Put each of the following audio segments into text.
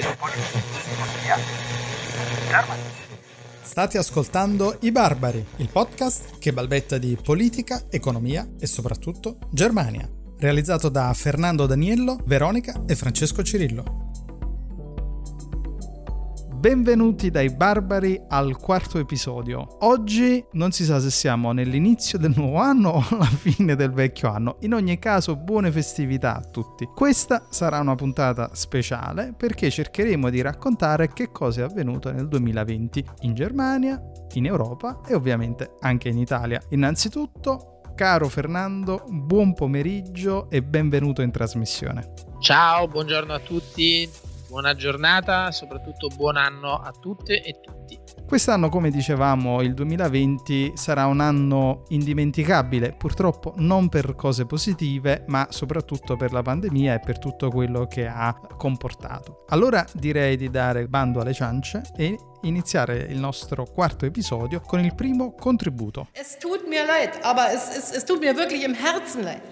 che politica State ascoltando I Barbari, il podcast che balbetta di politica, economia e soprattutto Germania, realizzato da Fernando Daniello, Veronica e Francesco Cirillo. Benvenuti dai barbari al quarto episodio. Oggi non si sa se siamo nell'inizio del nuovo anno o alla fine del vecchio anno. In ogni caso, buone festività a tutti. Questa sarà una puntata speciale perché cercheremo di raccontare che cosa è avvenuto nel 2020 in Germania, in Europa e ovviamente anche in Italia. Innanzitutto, caro Fernando, buon pomeriggio e benvenuto in trasmissione. Ciao, buongiorno a tutti buona giornata, soprattutto buon anno a tutte e tutti. Quest'anno, come dicevamo, il 2020 sarà un anno indimenticabile, purtroppo non per cose positive, ma soprattutto per la pandemia e per tutto quello che ha comportato. Allora direi di dare bando alle ciance e iniziare il nostro quarto episodio con il primo contributo. Es tut mir leid, aber es, es, es tut mir wirklich im Herzen leid.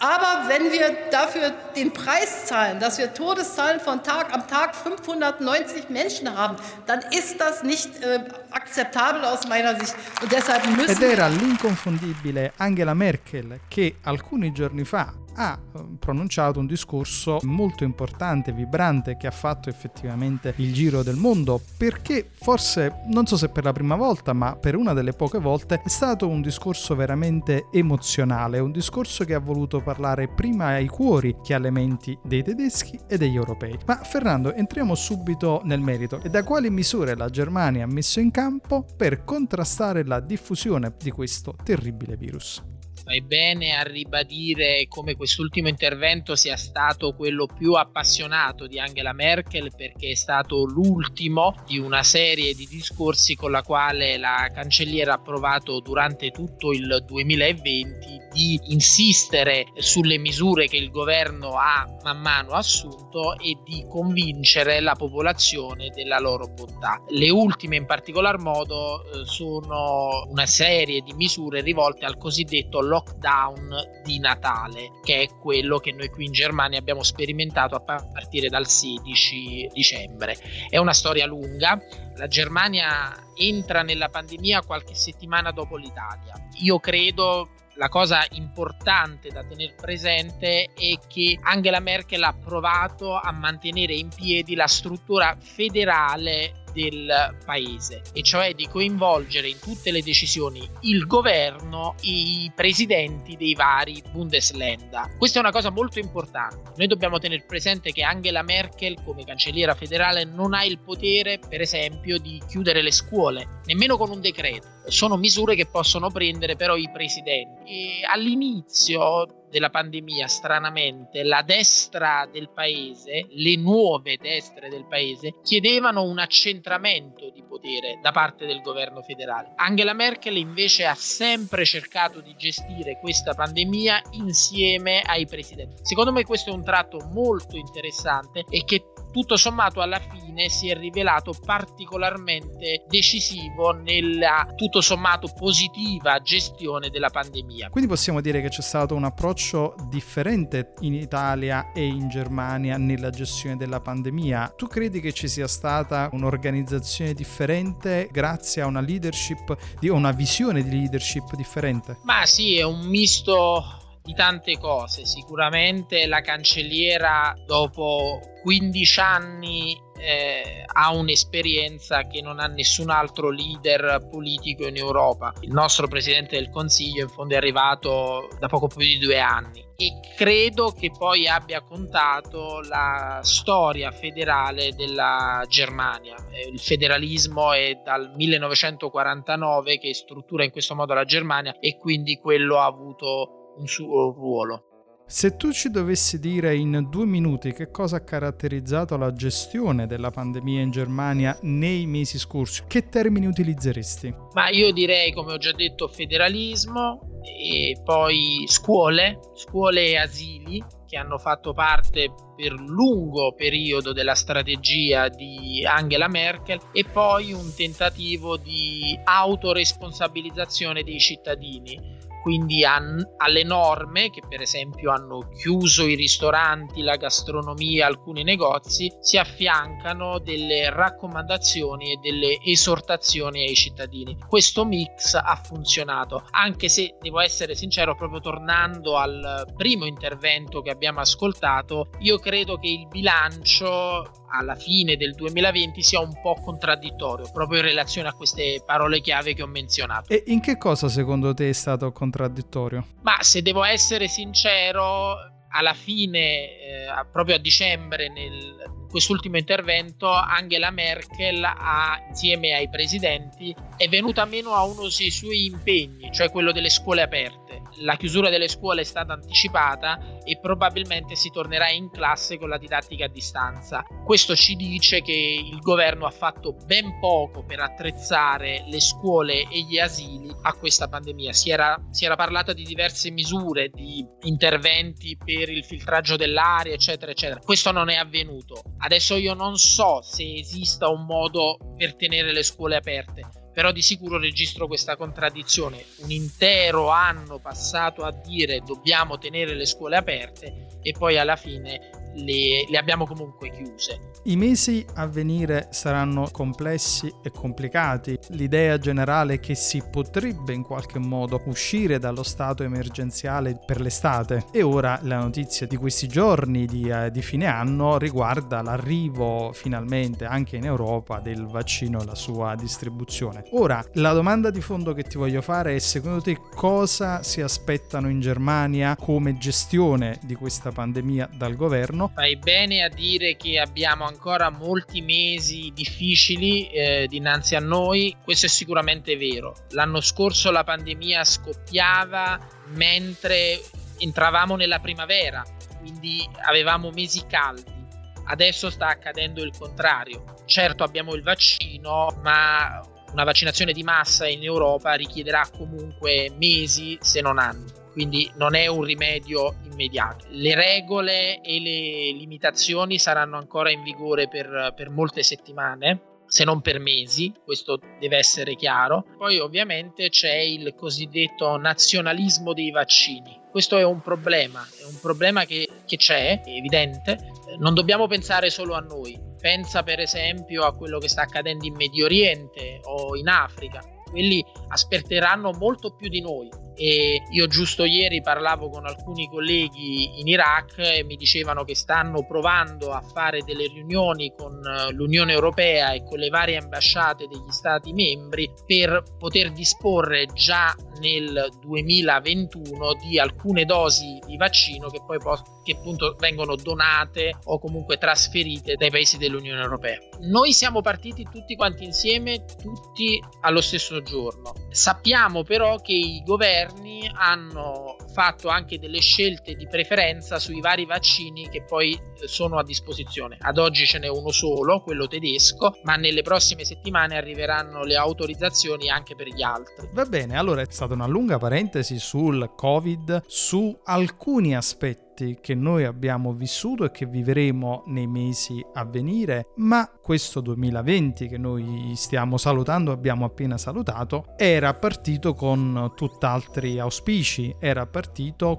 Aber wenn wir dafür den Preis zahlen, dass wir Todeszahlen von Tag am Tag 590 Menschen haben, dann ist das nicht äh, akzeptabel aus meiner Sicht. Und deshalb müssen Ed era l'inconfondibile Angela Merkel che alcuni giorni fa ha eh, pronunciato un discorso molto importante, vibrante, che ha fatto effettivamente il giro del mondo, perché forse, non so se per la prima volta, ma per una delle poche volte, è stato un discorso veramente emozionale, un discorso che ha voluto parlare prima ai cuori che alle menti dei tedeschi e degli europei. Ma Fernando, entriamo subito nel merito. E da quali misure la Germania ha messo in campo per contrastare la diffusione di questo terribile virus? Fai bene a ribadire come quest'ultimo intervento sia stato quello più appassionato di Angela Merkel perché è stato l'ultimo di una serie di discorsi con la quale la cancelliera ha provato durante tutto il 2020 di insistere sulle misure che il governo ha man mano assunto e di convincere la popolazione della loro bontà. Le ultime in particolar modo eh, sono una serie di misure rivolte al cosiddetto lockdown di Natale, che è quello che noi qui in Germania abbiamo sperimentato a partire dal 16 dicembre. È una storia lunga, la Germania entra nella pandemia qualche settimana dopo l'Italia. Io credo la cosa importante da tenere presente è che Angela Merkel ha provato a mantenere in piedi la struttura federale del paese, e cioè di coinvolgere in tutte le decisioni il governo e i presidenti dei vari Bundesländer. Questa è una cosa molto importante. Noi dobbiamo tenere presente che Angela Merkel, come cancelliera federale, non ha il potere, per esempio, di chiudere le scuole, nemmeno con un decreto. Sono misure che possono prendere però i presidenti. E all'inizio della pandemia, stranamente, la destra del paese, le nuove destre del paese, chiedevano un accentramento di potere da parte del governo federale. Angela Merkel invece ha sempre cercato di gestire questa pandemia insieme ai presidenti. Secondo me questo è un tratto molto interessante e che tutto sommato alla fine si è rivelato particolarmente decisivo nella tutto sommato positiva gestione della pandemia. Quindi possiamo dire che c'è stato un approccio differente in Italia e in Germania nella gestione della pandemia. Tu credi che ci sia stata un'organizzazione differente grazie a una leadership, a una visione di leadership differente? Ma sì, è un misto di tante cose. Sicuramente la cancelliera dopo 15 anni eh, ha un'esperienza che non ha nessun altro leader politico in Europa. Il nostro presidente del Consiglio in fondo è arrivato da poco più di due anni e credo che poi abbia contato la storia federale della Germania. Eh, il federalismo è dal 1949 che struttura in questo modo la Germania e quindi quello ha avuto un suo ruolo. Se tu ci dovessi dire in due minuti che cosa ha caratterizzato la gestione della pandemia in Germania nei mesi scorsi, che termini utilizzeresti? Ma io direi, come ho già detto, federalismo e poi scuole, scuole e asili che hanno fatto parte per lungo periodo della strategia di Angela Merkel e poi un tentativo di autoresponsabilizzazione dei cittadini quindi a, alle norme che per esempio hanno chiuso i ristoranti, la gastronomia, alcuni negozi, si affiancano delle raccomandazioni e delle esortazioni ai cittadini. Questo mix ha funzionato, anche se devo essere sincero, proprio tornando al primo intervento che abbiamo ascoltato, io credo che il bilancio alla fine del 2020 sia un po' contraddittorio proprio in relazione a queste parole chiave che ho menzionato. E in che cosa secondo te è stato contraddittorio? Ma se devo essere sincero, alla fine, eh, proprio a dicembre, nel quest'ultimo intervento, Angela Merkel ha, insieme ai presidenti, è venuta meno a uno dei suoi impegni, cioè quello delle scuole aperte la chiusura delle scuole è stata anticipata e probabilmente si tornerà in classe con la didattica a distanza. Questo ci dice che il governo ha fatto ben poco per attrezzare le scuole e gli asili a questa pandemia. Si era, si era parlato di diverse misure, di interventi per il filtraggio dell'aria, eccetera, eccetera. Questo non è avvenuto. Adesso io non so se esista un modo per tenere le scuole aperte però di sicuro registro questa contraddizione. Un intero anno passato a dire dobbiamo tenere le scuole aperte e poi alla fine le, le, abbiamo comunque chiuse. I mesi a venire saranno complessi e complicati. L'idea generale è che si potrebbe in qualche modo uscire dallo stato emergenziale per l'estate e ora la notizia di questi giorni di, eh, di fine anno riguarda l'arrivo finalmente anche in Europa del vaccino e la sua distribuzione. Ora, la domanda di fondo che ti voglio fare è secondo te cosa si aspettano in Germania come gestione di questa pandemia dal governo? No? Fai bene a dire che abbiamo ancora molti mesi difficili eh, dinanzi a noi, questo è sicuramente vero. L'anno scorso la pandemia scoppiava mentre entravamo nella primavera, quindi avevamo mesi caldi. Adesso sta accadendo il contrario. Certo abbiamo il vaccino, ma una vaccinazione di massa in Europa richiederà comunque mesi se non anni quindi non è un rimedio immediato. Le regole e le limitazioni saranno ancora in vigore per, per molte settimane se non per mesi, questo deve essere chiaro. Poi ovviamente c'è il cosiddetto nazionalismo dei vaccini. Questo è un problema, è un problema che, che c'è, è evidente. Non dobbiamo pensare solo a noi. Pensa per esempio a quello che sta accadendo in Medio Oriente o in Africa. Quelli aspetteranno molto più di noi e io giusto ieri parlavo con alcuni colleghi in Iraq e mi dicevano che stanno provando a fare delle riunioni con eh, l'Unione Europea e con le varie ambasciate degli Stati membri per poter disporre già nel 2021 di alcune dosi di vaccino che poi che appunto vengono donate o comunque trasferite dai paesi dell'Unione Europea. Noi siamo partiti tutti quanti insieme, tutti allo stesso giorno. Sappiamo però che i governi hanno fatto anche delle scelte di preferenza sui vari vaccini che poi sono a disposizione. Ad oggi ce n'è uno solo, quello tedesco, ma nelle prossime settimane arriveranno le autorizzazioni anche per gli altri. Va bene, allora è stata una lunga parentesi sul Covid, su alcuni aspetti che noi abbiamo vissuto e che vivremo nei mesi a venire, ma questo 2020 che noi stiamo salutando, abbiamo appena salutato, era partito con tutt'altri auspici, era partito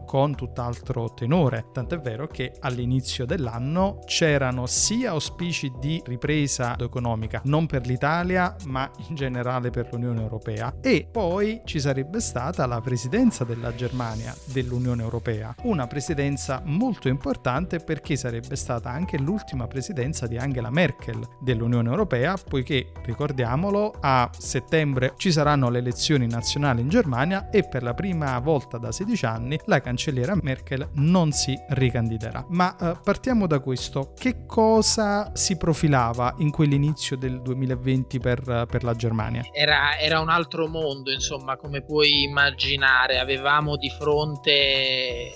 con tutt'altro tenore, tant'è vero che all'inizio dell'anno c'erano sia auspici di ripresa economica, non per l'Italia, ma in generale per l'Unione Europea, e poi ci sarebbe stata la presidenza della Germania dell'Unione Europea, una presidenza molto importante perché sarebbe stata anche l'ultima presidenza di Angela Merkel dell'Unione Europea, poiché ricordiamolo a settembre ci saranno le elezioni nazionali in Germania e per la prima volta da 16 anni la cancelliera Merkel non si ricandiderà. Ma eh, partiamo da questo, che cosa si profilava in quell'inizio del 2020 per, per la Germania? Era, era un altro mondo, insomma, come puoi immaginare, avevamo di fronte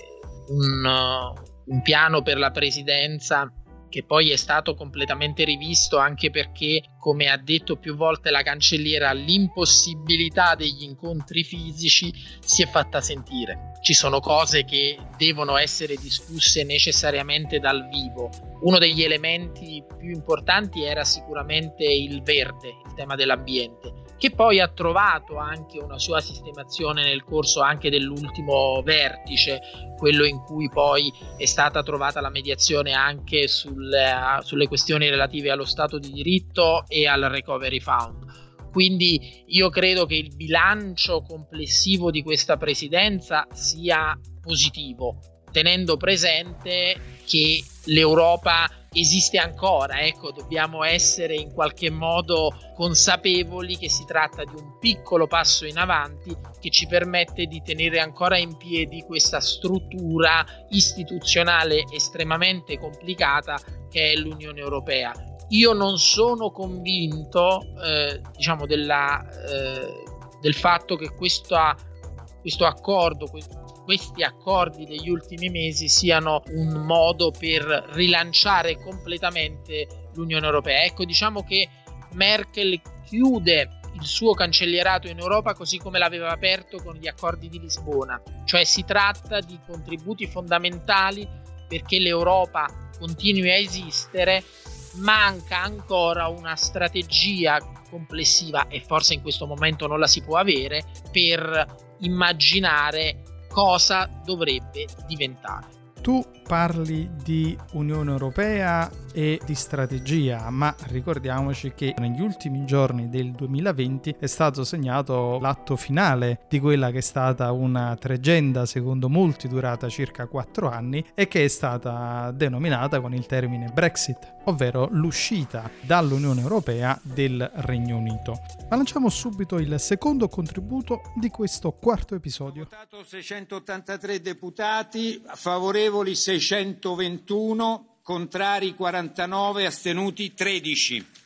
un, un piano per la presidenza che poi è stato completamente rivisto anche perché, come ha detto più volte la cancelliera, l'impossibilità degli incontri fisici si è fatta sentire. Ci sono cose che devono essere discusse necessariamente dal vivo. Uno degli elementi più importanti era sicuramente il verde, il tema dell'ambiente che poi ha trovato anche una sua sistemazione nel corso anche dell'ultimo vertice, quello in cui poi è stata trovata la mediazione anche sulle, sulle questioni relative allo Stato di diritto e al Recovery Fund. Quindi io credo che il bilancio complessivo di questa presidenza sia positivo, tenendo presente che l'Europa esiste ancora, ecco, dobbiamo essere in qualche modo consapevoli che si tratta di un piccolo passo in avanti che ci permette di tenere ancora in piedi questa struttura istituzionale estremamente complicata che è l'Unione Europea. Io non sono convinto, eh, diciamo, della, eh, del fatto che questa, questo accordo, questi accordi degli ultimi mesi siano un modo per rilanciare completamente l'Unione Europea. Ecco, diciamo che Merkel chiude il suo cancellierato in Europa così come l'aveva aperto con gli accordi di Lisbona, cioè si tratta di contributi fondamentali perché l'Europa continui a esistere, manca ancora una strategia complessiva e forse in questo momento non la si può avere per immaginare cosa dovrebbe diventare. Tu parli di Unione Europea e di strategia, ma ricordiamoci che negli ultimi giorni del 2020 è stato segnato l'atto finale di quella che è stata una tregenda, secondo molti durata circa 4 anni e che è stata denominata con il termine Brexit, ovvero l'uscita dall'Unione Europea del Regno Unito. Ma lanciamo subito il secondo contributo di questo quarto episodio. Votato 683 deputati, favorevoli 621, contrari 49, astenuti 13.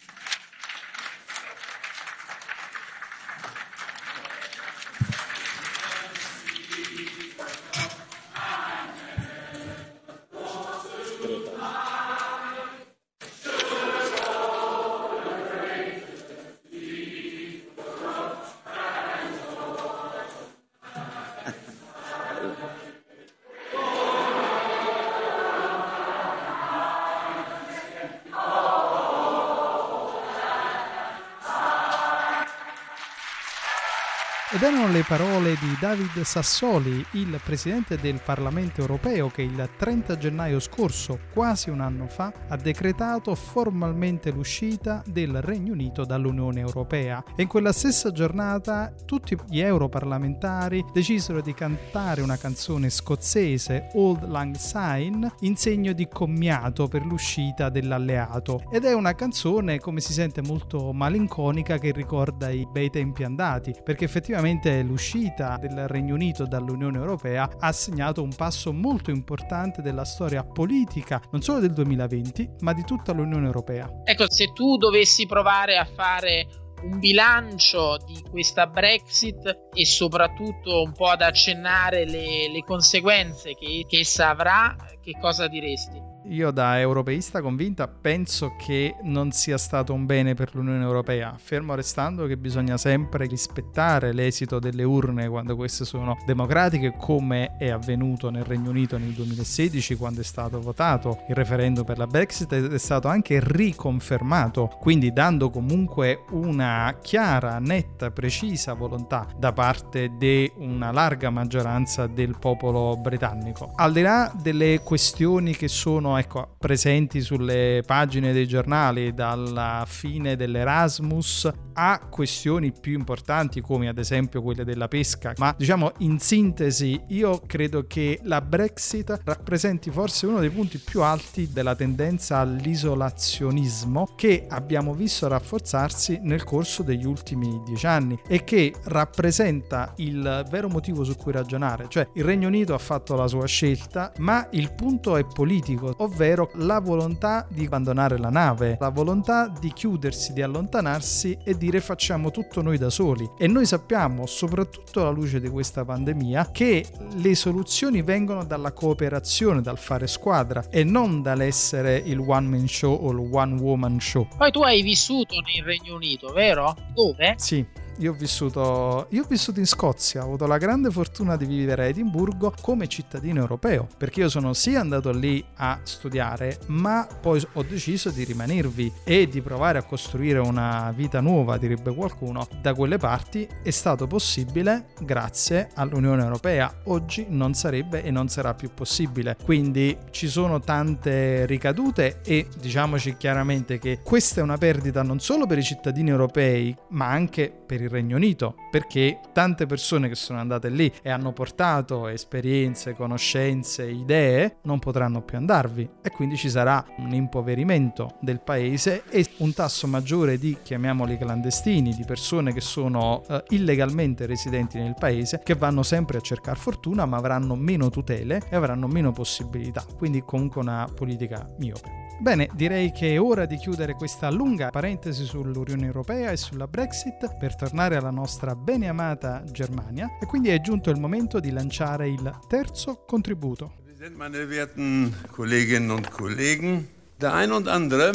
Erano le parole di David Sassoli, il presidente del Parlamento europeo che il 30 gennaio scorso, quasi un anno fa, ha decretato formalmente l'uscita del Regno Unito dall'Unione Europea. E in quella stessa giornata tutti gli europarlamentari decisero di cantare una canzone scozzese, Old Lang Syne, in segno di commiato per l'uscita dell'alleato. Ed è una canzone, come si sente, molto malinconica che ricorda i bei tempi andati, perché effettivamente l'uscita del Regno Unito dall'Unione Europea ha segnato un passo molto importante della storia politica, non solo del 2020, ma di tutta l'Unione Europea. Ecco, se tu dovessi provare a fare un bilancio di questa Brexit e soprattutto un po' ad accennare le, le conseguenze che, che essa avrà, che cosa diresti? Io da europeista convinta penso che non sia stato un bene per l'Unione Europea, fermo restando che bisogna sempre rispettare l'esito delle urne quando queste sono democratiche, come è avvenuto nel Regno Unito nel 2016 quando è stato votato il referendum per la Brexit ed è stato anche riconfermato, quindi dando comunque una chiara, netta, precisa volontà da parte di una larga maggioranza del popolo britannico. Al di là delle questioni che sono ecco, presenti sulle pagine dei giornali dalla fine dell'Erasmus a questioni più importanti come ad esempio quelle della pesca, ma diciamo in sintesi io credo che la Brexit rappresenti forse uno dei punti più alti della tendenza all'isolazionismo che abbiamo visto rafforzarsi nel corso degli ultimi dieci anni e che rappresenta il vero motivo su cui ragionare, cioè il Regno Unito ha fatto la sua scelta, ma il punto è politico, ovvero la volontà di abbandonare la nave, la volontà di chiudersi, di allontanarsi e dire facciamo tutto noi da soli. E noi sappiamo, soprattutto alla luce di questa pandemia, che le soluzioni vengono dalla cooperazione, dal fare squadra e non dall'essere il one man show o il one woman show. Poi tu hai vissuto nel Regno Unito, vero? Dove? Sì io ho vissuto, io ho vissuto in Scozia, ho avuto la grande fortuna di vivere a Edimburgo come cittadino europeo, perché io sono sì andato lì a studiare, ma poi ho deciso di rimanervi e di provare a costruire una vita nuova, direbbe qualcuno, da quelle parti è stato possibile grazie all'Unione Europea. Oggi non sarebbe e non sarà più possibile. Quindi ci sono tante ricadute e diciamoci chiaramente che questa è una perdita non solo per i cittadini europei, ma anche per il Regno Unito, perché tante persone che sono andate lì e hanno portato esperienze, conoscenze, idee, non potranno più andarvi e quindi ci sarà un impoverimento del paese e un tasso maggiore di, chiamiamoli clandestini, di persone che sono eh, illegalmente residenti nel paese, che vanno sempre a cercare fortuna ma avranno meno tutele e avranno meno possibilità, quindi comunque una politica miope. Bene, direi che è ora di chiudere questa lunga parentesi sull'Unione Europea e sulla Brexit per tornare alla nostra bene amata Germania e quindi è giunto il momento di lanciare il terzo contributo. Meine werten Kolleginnen und Kollegen, der ein und andere,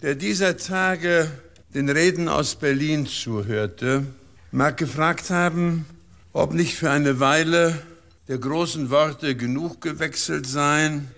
der dieser Tage den Reden aus Berlin zuhörte, mag gefragt haben, ob nicht für eine Weile der großen Worte genug gewechselt seien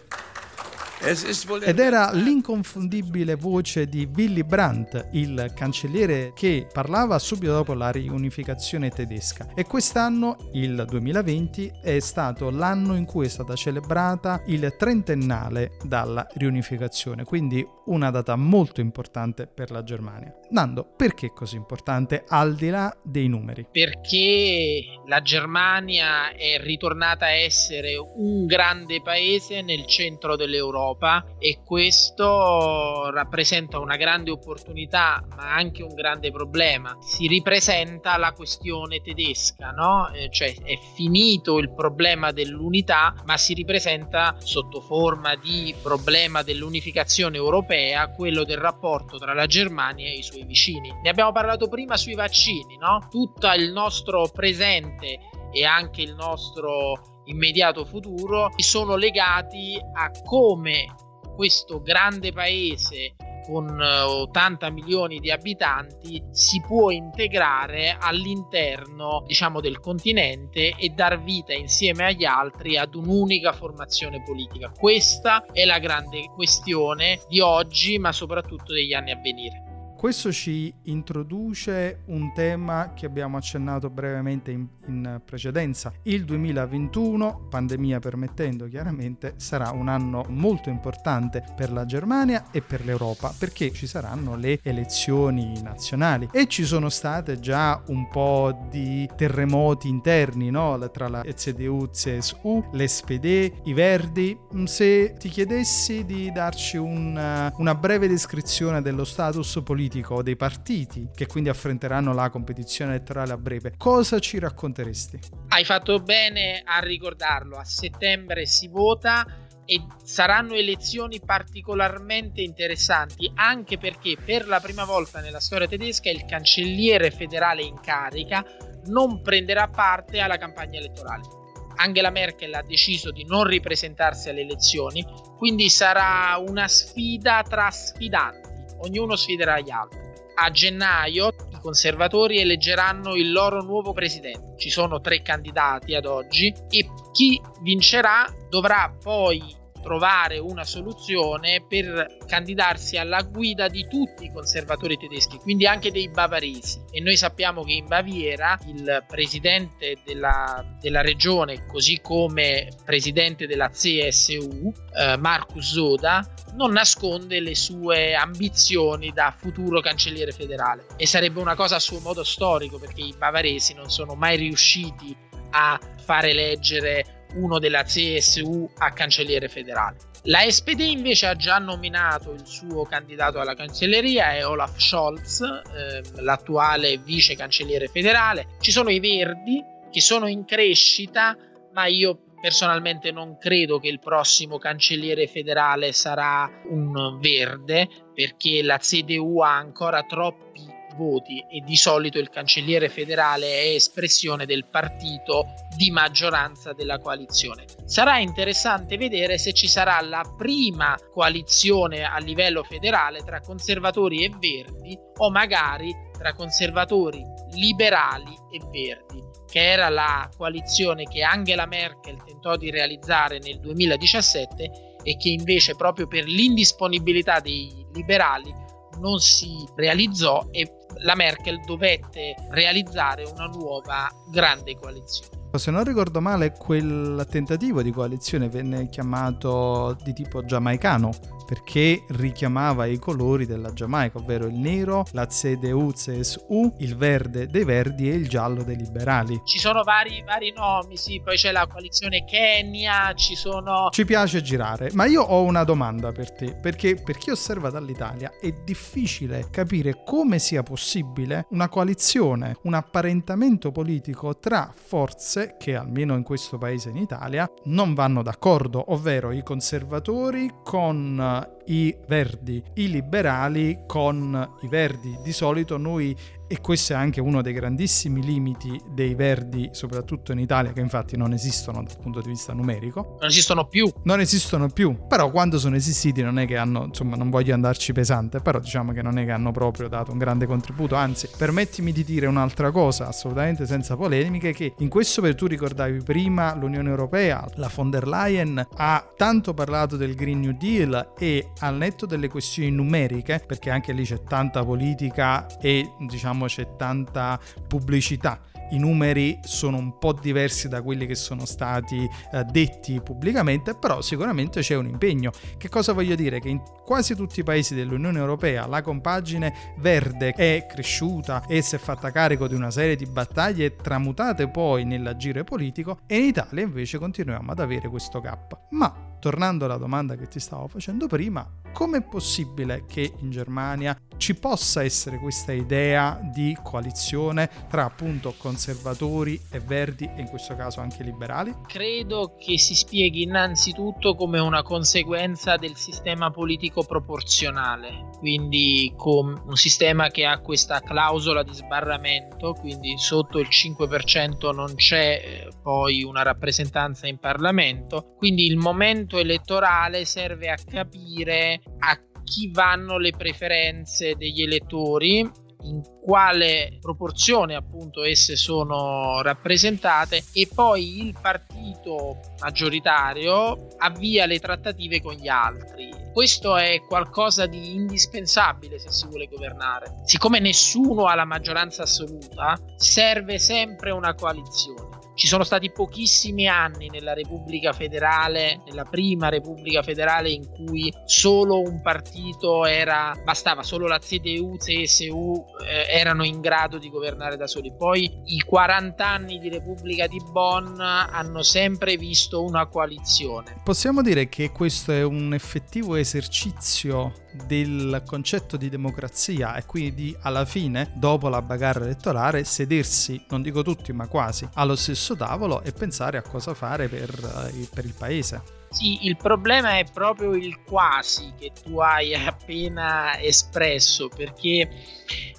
ed era l'inconfondibile voce di Willy Brandt, il cancelliere che parlava subito dopo la riunificazione tedesca. E quest'anno, il 2020, è stato l'anno in cui è stata celebrata il trentennale dalla riunificazione, quindi una data molto importante per la Germania. Nando, perché è così importante al di là dei numeri? Perché la Germania è ritornata a essere un grande paese nel centro dell'Europa Europa e questo rappresenta una grande opportunità ma anche un grande problema. Si ripresenta la questione tedesca, no? Eh, cioè è finito il problema dell'unità ma si ripresenta sotto forma di problema dell'unificazione europea quello del rapporto tra la Germania e i suoi vicini. Ne abbiamo parlato prima sui vaccini, no? Tutto il nostro presente e anche il nostro immediato futuro sono legati a come questo grande paese con 80 eh, milioni di abitanti si può integrare all'interno diciamo del continente e dar vita insieme agli altri ad un'unica formazione politica. Questa è la grande questione di oggi ma soprattutto degli anni a venire questo ci introduce un tema che abbiamo accennato brevemente in, in, precedenza. Il 2021, pandemia permettendo chiaramente, sarà un anno molto importante per la Germania e per l'Europa perché ci saranno le elezioni nazionali e ci sono state già un po' di terremoti interni no? tra la CDU, CSU, l'SPD, i Verdi. Se ti chiedessi di darci un, una breve descrizione dello status politico, politico dei partiti che quindi affronteranno la competizione elettorale a breve, cosa ci racconteresti? Hai fatto bene a ricordarlo, a settembre si vota e saranno elezioni particolarmente interessanti anche perché per la prima volta nella storia tedesca il cancelliere federale in carica non prenderà parte alla campagna elettorale. Angela Merkel ha deciso di non ripresentarsi alle elezioni, quindi sarà una sfida tra sfidanti ognuno sfiderà gli altri. A gennaio i conservatori eleggeranno il loro nuovo presidente. Ci sono tre candidati ad oggi e chi vincerà dovrà poi trovare una soluzione per candidarsi alla guida di tutti i conservatori tedeschi, quindi anche dei bavaresi. E noi sappiamo che in Baviera il presidente della, della regione, così come presidente della CSU, eh, Markus Zoda, non nasconde le sue ambizioni da futuro cancelliere federale. E sarebbe una cosa a suo modo storico, perché i bavaresi non sono mai riusciti a fare eleggere uno della CSU a cancelliere federale. La SPD invece ha già nominato il suo candidato alla cancelleria, è Olaf Scholz, eh, l'attuale vice cancelliere federale. Ci sono i Verdi che sono in crescita, ma io personalmente non credo che il prossimo cancelliere federale sarà un verde, perché la CDU ha ancora troppi voti e di solito il cancelliere federale è espressione del partito di maggioranza della coalizione. Sarà interessante vedere se ci sarà la prima coalizione a livello federale tra conservatori e verdi o magari tra conservatori liberali e verdi, che era la coalizione che Angela Merkel tentò di realizzare nel 2017 e che invece proprio per l'indisponibilità dei liberali non si realizzò e la Merkel dovette realizzare una nuova grande coalizione. Se non ricordo male, quel tentativo di coalizione venne chiamato di tipo giamaicano perché richiamava i colori della Giamaica, ovvero il nero, la CDU-CSU, il verde dei verdi e il giallo dei liberali. Ci sono vari, vari nomi, sì, poi c'è la coalizione Kenya, ci sono... Ci piace girare, ma io ho una domanda per te, perché per chi osserva dall'Italia è difficile capire come sia possibile una coalizione, un apparentamento politico tra forze che almeno in questo paese in Italia non vanno d'accordo, ovvero i conservatori con eh, i verdi, i liberali con i verdi. Di solito noi e questo è anche uno dei grandissimi limiti dei verdi, soprattutto in Italia, che infatti non esistono dal punto di vista numerico. Non esistono più. Non esistono più, però quando sono esistiti non è che hanno, insomma, non voglio andarci pesante, però diciamo che non è che hanno proprio dato un grande contributo, anzi, permettimi di dire un'altra cosa, assolutamente senza polemiche, che in questo per tu ricordavi prima l'Unione Europea, la von der Leyen ha tanto parlato del Green New Deal e al netto delle questioni numeriche, perché anche lì c'è tanta politica e diciamo diciamo c'è tanta pubblicità i numeri sono un po' diversi da quelli che sono stati eh, detti pubblicamente, però sicuramente c'è un impegno. Che cosa voglio dire? Che in quasi tutti i paesi dell'Unione Europea la compagine verde è cresciuta e si è fatta carico di una serie di battaglie tramutate poi nell'agire politico e in Italia invece continuiamo ad avere questo gap. Ma tornando alla domanda che ti stavo facendo prima, com'è possibile che in Germania ci possa essere questa idea di coalizione tra appunto conservatori e verdi e in questo caso anche liberali? Credo che si spieghi innanzitutto come una conseguenza del sistema politico proporzionale, quindi con un sistema che ha questa clausola di sbarramento, quindi sotto il 5% non c'è eh, poi una rappresentanza in Parlamento, quindi il momento elettorale serve a capire a chi vanno le preferenze degli elettori in quale proporzione appunto esse sono rappresentate e poi il partito maggioritario avvia le trattative con gli altri. Questo è qualcosa di indispensabile se si vuole governare. Siccome nessuno ha la maggioranza assoluta, serve sempre una coalizione. Ci sono stati pochissimi anni nella Repubblica Federale, nella prima Repubblica Federale, in cui solo un partito era, bastava, solo la CDU, CSU eh, erano in grado di governare da soli. Poi i 40 anni di Repubblica di Bonn hanno sempre visto una coalizione. Possiamo dire che questo è un effettivo esercizio del concetto di democrazia e quindi alla fine, dopo la bagarra elettorale, sedersi, non dico tutti ma quasi, allo stesso tavolo e pensare a cosa fare per, eh, per il paese. Sì, il problema è proprio il quasi che tu hai appena espresso, perché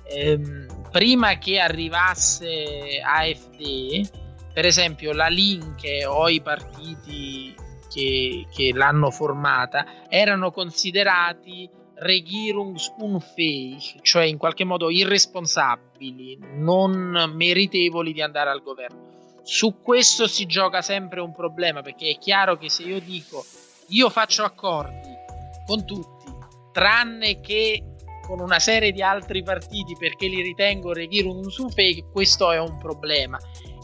ehm, prima che arrivasse AFD, per esempio la Linke o i partiti che, che l'hanno formata erano considerati regierungsunfähig, cioè in qualche modo irresponsabili, non meritevoli di andare al governo. Su questo si gioca sempre un problema perché è chiaro che se io dico io faccio accordi con tutti, tranne che con una serie di altri partiti perché li ritengo regierungsunfähig, questo è un problema.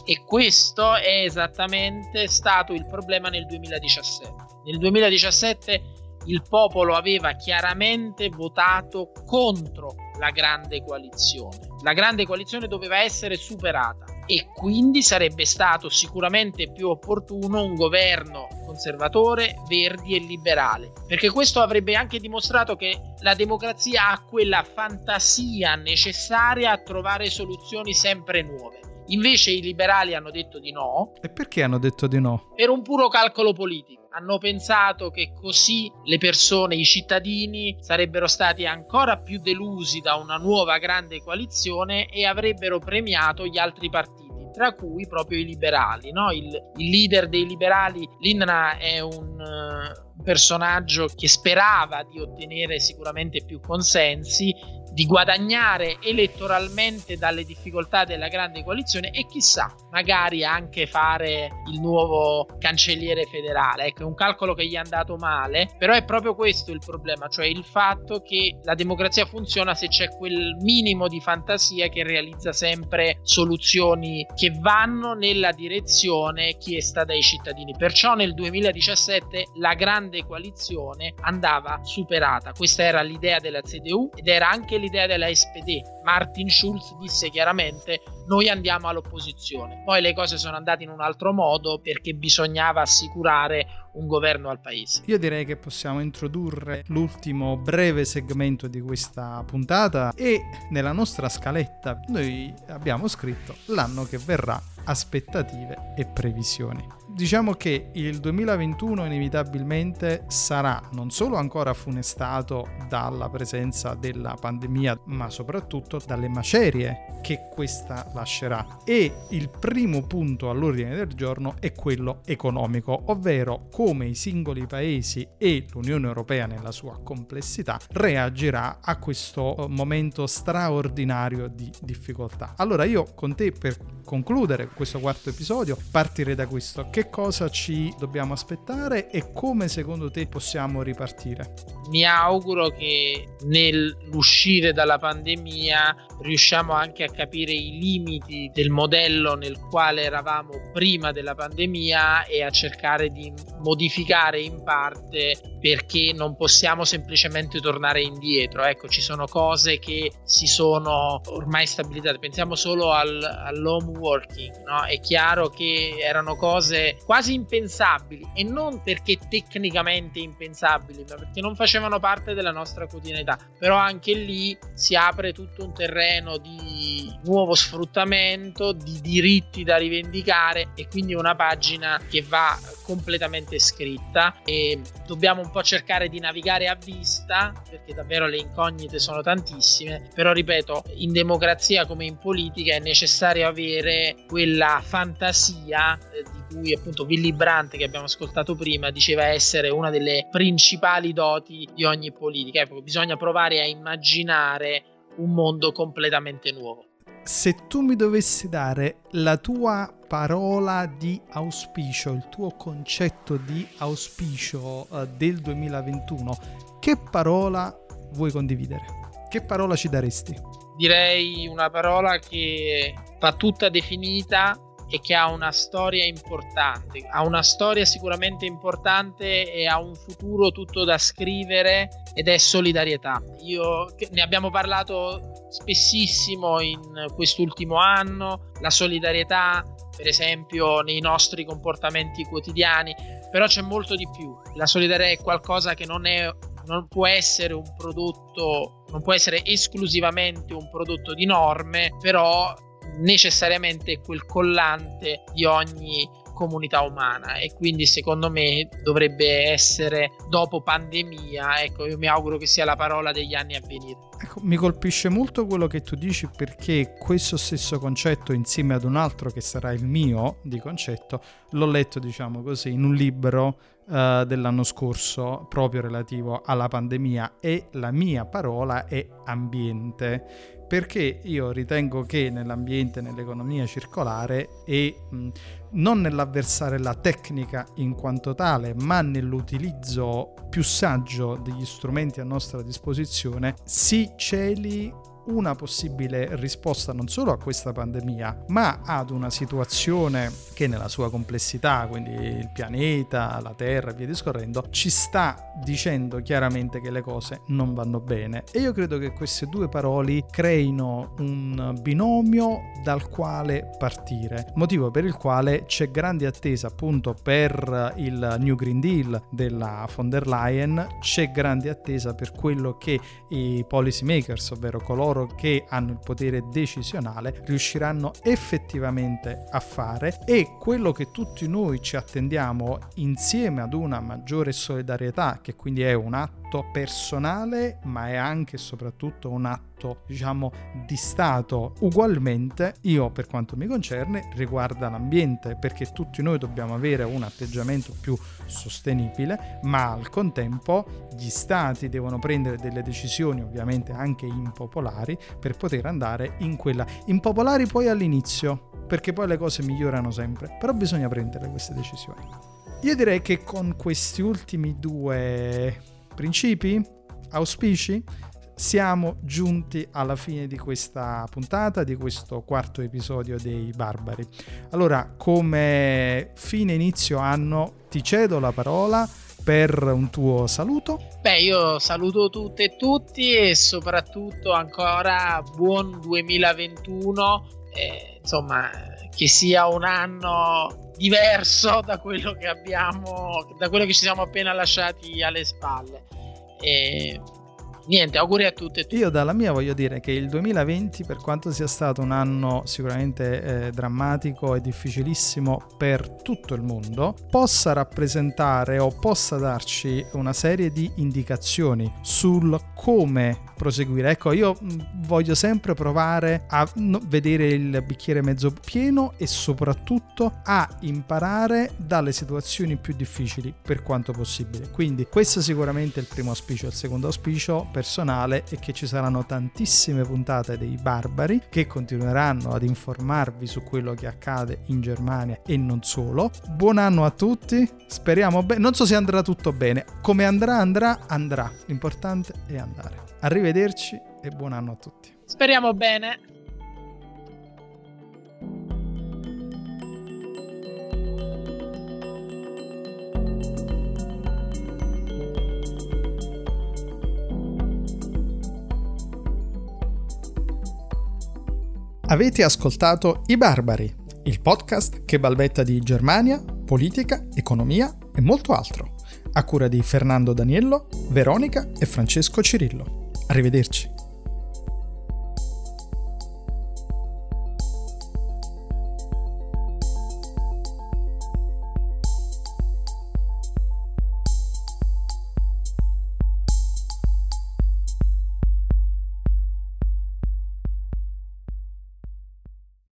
E questo è esattamente stato il problema nel 2017. Nel 2017 il popolo aveva chiaramente votato contro la grande coalizione. La grande coalizione doveva essere superata e quindi sarebbe stato sicuramente più opportuno un governo conservatore, verdi e liberale, perché questo avrebbe anche dimostrato che la democrazia ha quella fantasia necessaria a trovare soluzioni sempre nuove. Invece i liberali hanno detto di no. E perché hanno detto di no? Per un puro calcolo politico hanno pensato che così le persone, i cittadini sarebbero stati ancora più delusi da una nuova grande coalizione e avrebbero premiato gli altri partiti tra cui proprio i liberali. No? Il, il, leader dei liberali, Lindna, è un un personaggio che sperava di ottenere sicuramente più consensi, di guadagnare elettoralmente dalle difficoltà della grande coalizione e chissà, magari anche fare il nuovo cancelliere federale. Ecco, è un calcolo che gli è andato male, però è proprio questo il problema, cioè il fatto che la democrazia funziona se c'è quel minimo di fantasia che realizza sempre soluzioni che vanno nella direzione chiesta dai cittadini. Perciò nel 2017 la grande coalizione andava superata. Questa era l'idea della CDU ed era anche l'idea della SPD. Martin Schulz disse chiaramente noi andiamo all'opposizione. Poi le cose sono andate in un altro modo perché bisognava assicurare un governo al paese. Io direi che possiamo introdurre l'ultimo breve segmento di questa puntata e nella nostra scaletta noi abbiamo scritto l'anno che verrà, aspettative e previsioni. Diciamo che il 2021 inevitabilmente sarà non solo ancora funestato dalla presenza della pandemia, ma soprattutto dalle macerie che questa lascerà. E il primo punto all'ordine del giorno è quello economico, ovvero come i singoli paesi e l'Unione Europea nella sua complessità reagirà a questo momento straordinario di difficoltà. Allora io con te per concludere questo quarto episodio partirei da questo. Che cosa ci dobbiamo aspettare e come secondo te possiamo ripartire? Mi auguro che nell'uscire dalla pandemia riusciamo anche a capire i limiti del modello nel quale eravamo prima della pandemia e a cercare di modificare in parte perché non possiamo semplicemente tornare indietro. Ecco, ci sono cose che si sono ormai stabilizzate. Pensiamo solo al, all'home working, no? È chiaro che erano cose quasi impensabili e non perché tecnicamente impensabili, ma perché non facevano parte della nostra quotidianità. Però anche lì si apre tutto un terreno di nuovo sfruttamento, di diritti da rivendicare e quindi una pagina che va completamente scritta e dobbiamo un po' cercare di navigare a vista perché davvero le incognite sono tantissime, però ripeto, in democrazia come in politica è necessario avere quella fantasia eh, di cui appunto Willy Brandt che abbiamo ascoltato prima diceva essere una delle principali doti di ogni politica. Ecco, bisogna provare a immaginare un mondo completamente nuovo. Se tu mi dovessi dare la tua parola di auspicio, il tuo concetto di auspicio uh, del 2021, che parola vuoi condividere? Che parola ci daresti? Direi una parola che va tutta definita e che ha una storia importante, ha una storia sicuramente importante e ha un futuro tutto da scrivere ed è solidarietà. Io ne abbiamo parlato spessissimo in quest'ultimo anno, la solidarietà per esempio nei nostri comportamenti quotidiani, però c'è molto di più. La solidarietà è qualcosa che non è non può essere un prodotto, non può essere esclusivamente un prodotto di norme, però necessariamente quel collante di ogni comunità umana. E quindi secondo me dovrebbe essere dopo pandemia ecco io mi auguro che sia la parola degli anni a venire. Ecco, mi colpisce molto quello che tu dici perché questo stesso concetto insieme ad un altro che sarà il mio di concetto l'ho letto diciamo così in un libro uh, dell'anno scorso proprio relativo alla pandemia e la mia parola è ambiente perché io ritengo che nell'ambiente, nell'economia circolare e mh, non nell'avversare la tecnica in quanto tale, ma nell'utilizzo più saggio degli strumenti a nostra disposizione, si celi una possibile risposta non solo a questa pandemia, ma ad una situazione che nella sua complessità, quindi il pianeta, la Terra e via discorrendo, ci sta dicendo chiaramente che le cose non vanno bene. E io credo che queste due parole creino un binomio dal quale partire, motivo per il quale c'è grande attesa appunto per il New Green Deal della von der Leyen, c'è grande attesa per quello che i policy makers, ovvero coloro coloro che hanno il potere decisionale riusciranno effettivamente a fare e quello che tutti noi ci attendiamo insieme ad una maggiore solidarietà che quindi è un atto personale, ma è anche e soprattutto un atto, diciamo, di Stato. Ugualmente, io per quanto mi concerne, riguarda l'ambiente, perché tutti noi dobbiamo avere un atteggiamento più sostenibile, ma al contempo gli Stati devono prendere delle decisioni, ovviamente anche impopolari, per poter andare in quella. Impopolari poi all'inizio, perché poi le cose migliorano sempre, però bisogna prendere queste decisioni. Io direi che con questi ultimi due principi, auspici, siamo giunti alla fine di questa puntata, di questo quarto episodio dei Barbari. Allora, come fine inizio anno, ti cedo la parola per un tuo saluto. Beh, io saluto tutte e tutti e soprattutto ancora buon 2021. Eh, insomma, che sia un anno diverso da quello che abbiamo, da quello che ci siamo appena lasciati alle spalle. E niente, auguri a tutti. Io dalla mia voglio dire che il 2020, per quanto sia stato un anno sicuramente eh, drammatico e difficilissimo per tutto il mondo, possa rappresentare o possa darci una serie di indicazioni sul come proseguire. Ecco, io mm, voglio sempre provare a vedere il bicchiere mezzo pieno e soprattutto a imparare dalle situazioni più difficili per quanto possibile. Quindi questo è sicuramente il primo auspicio. Il secondo auspicio personale è che ci saranno tantissime puntate dei barbari che continueranno ad informarvi su quello che accade in Germania e non solo. Buon anno a tutti, speriamo bene. Non so se andrà tutto bene. Come andrà, andrà, andrà. L'importante è andare. Arrivederci e buon anno a tutti. Speriamo bene. Avete ascoltato I Barbari, il podcast che balbetta di Germania, politica, economia e molto altro, a cura di Fernando Daniello, Veronica e Francesco Cirillo. Arrivederci.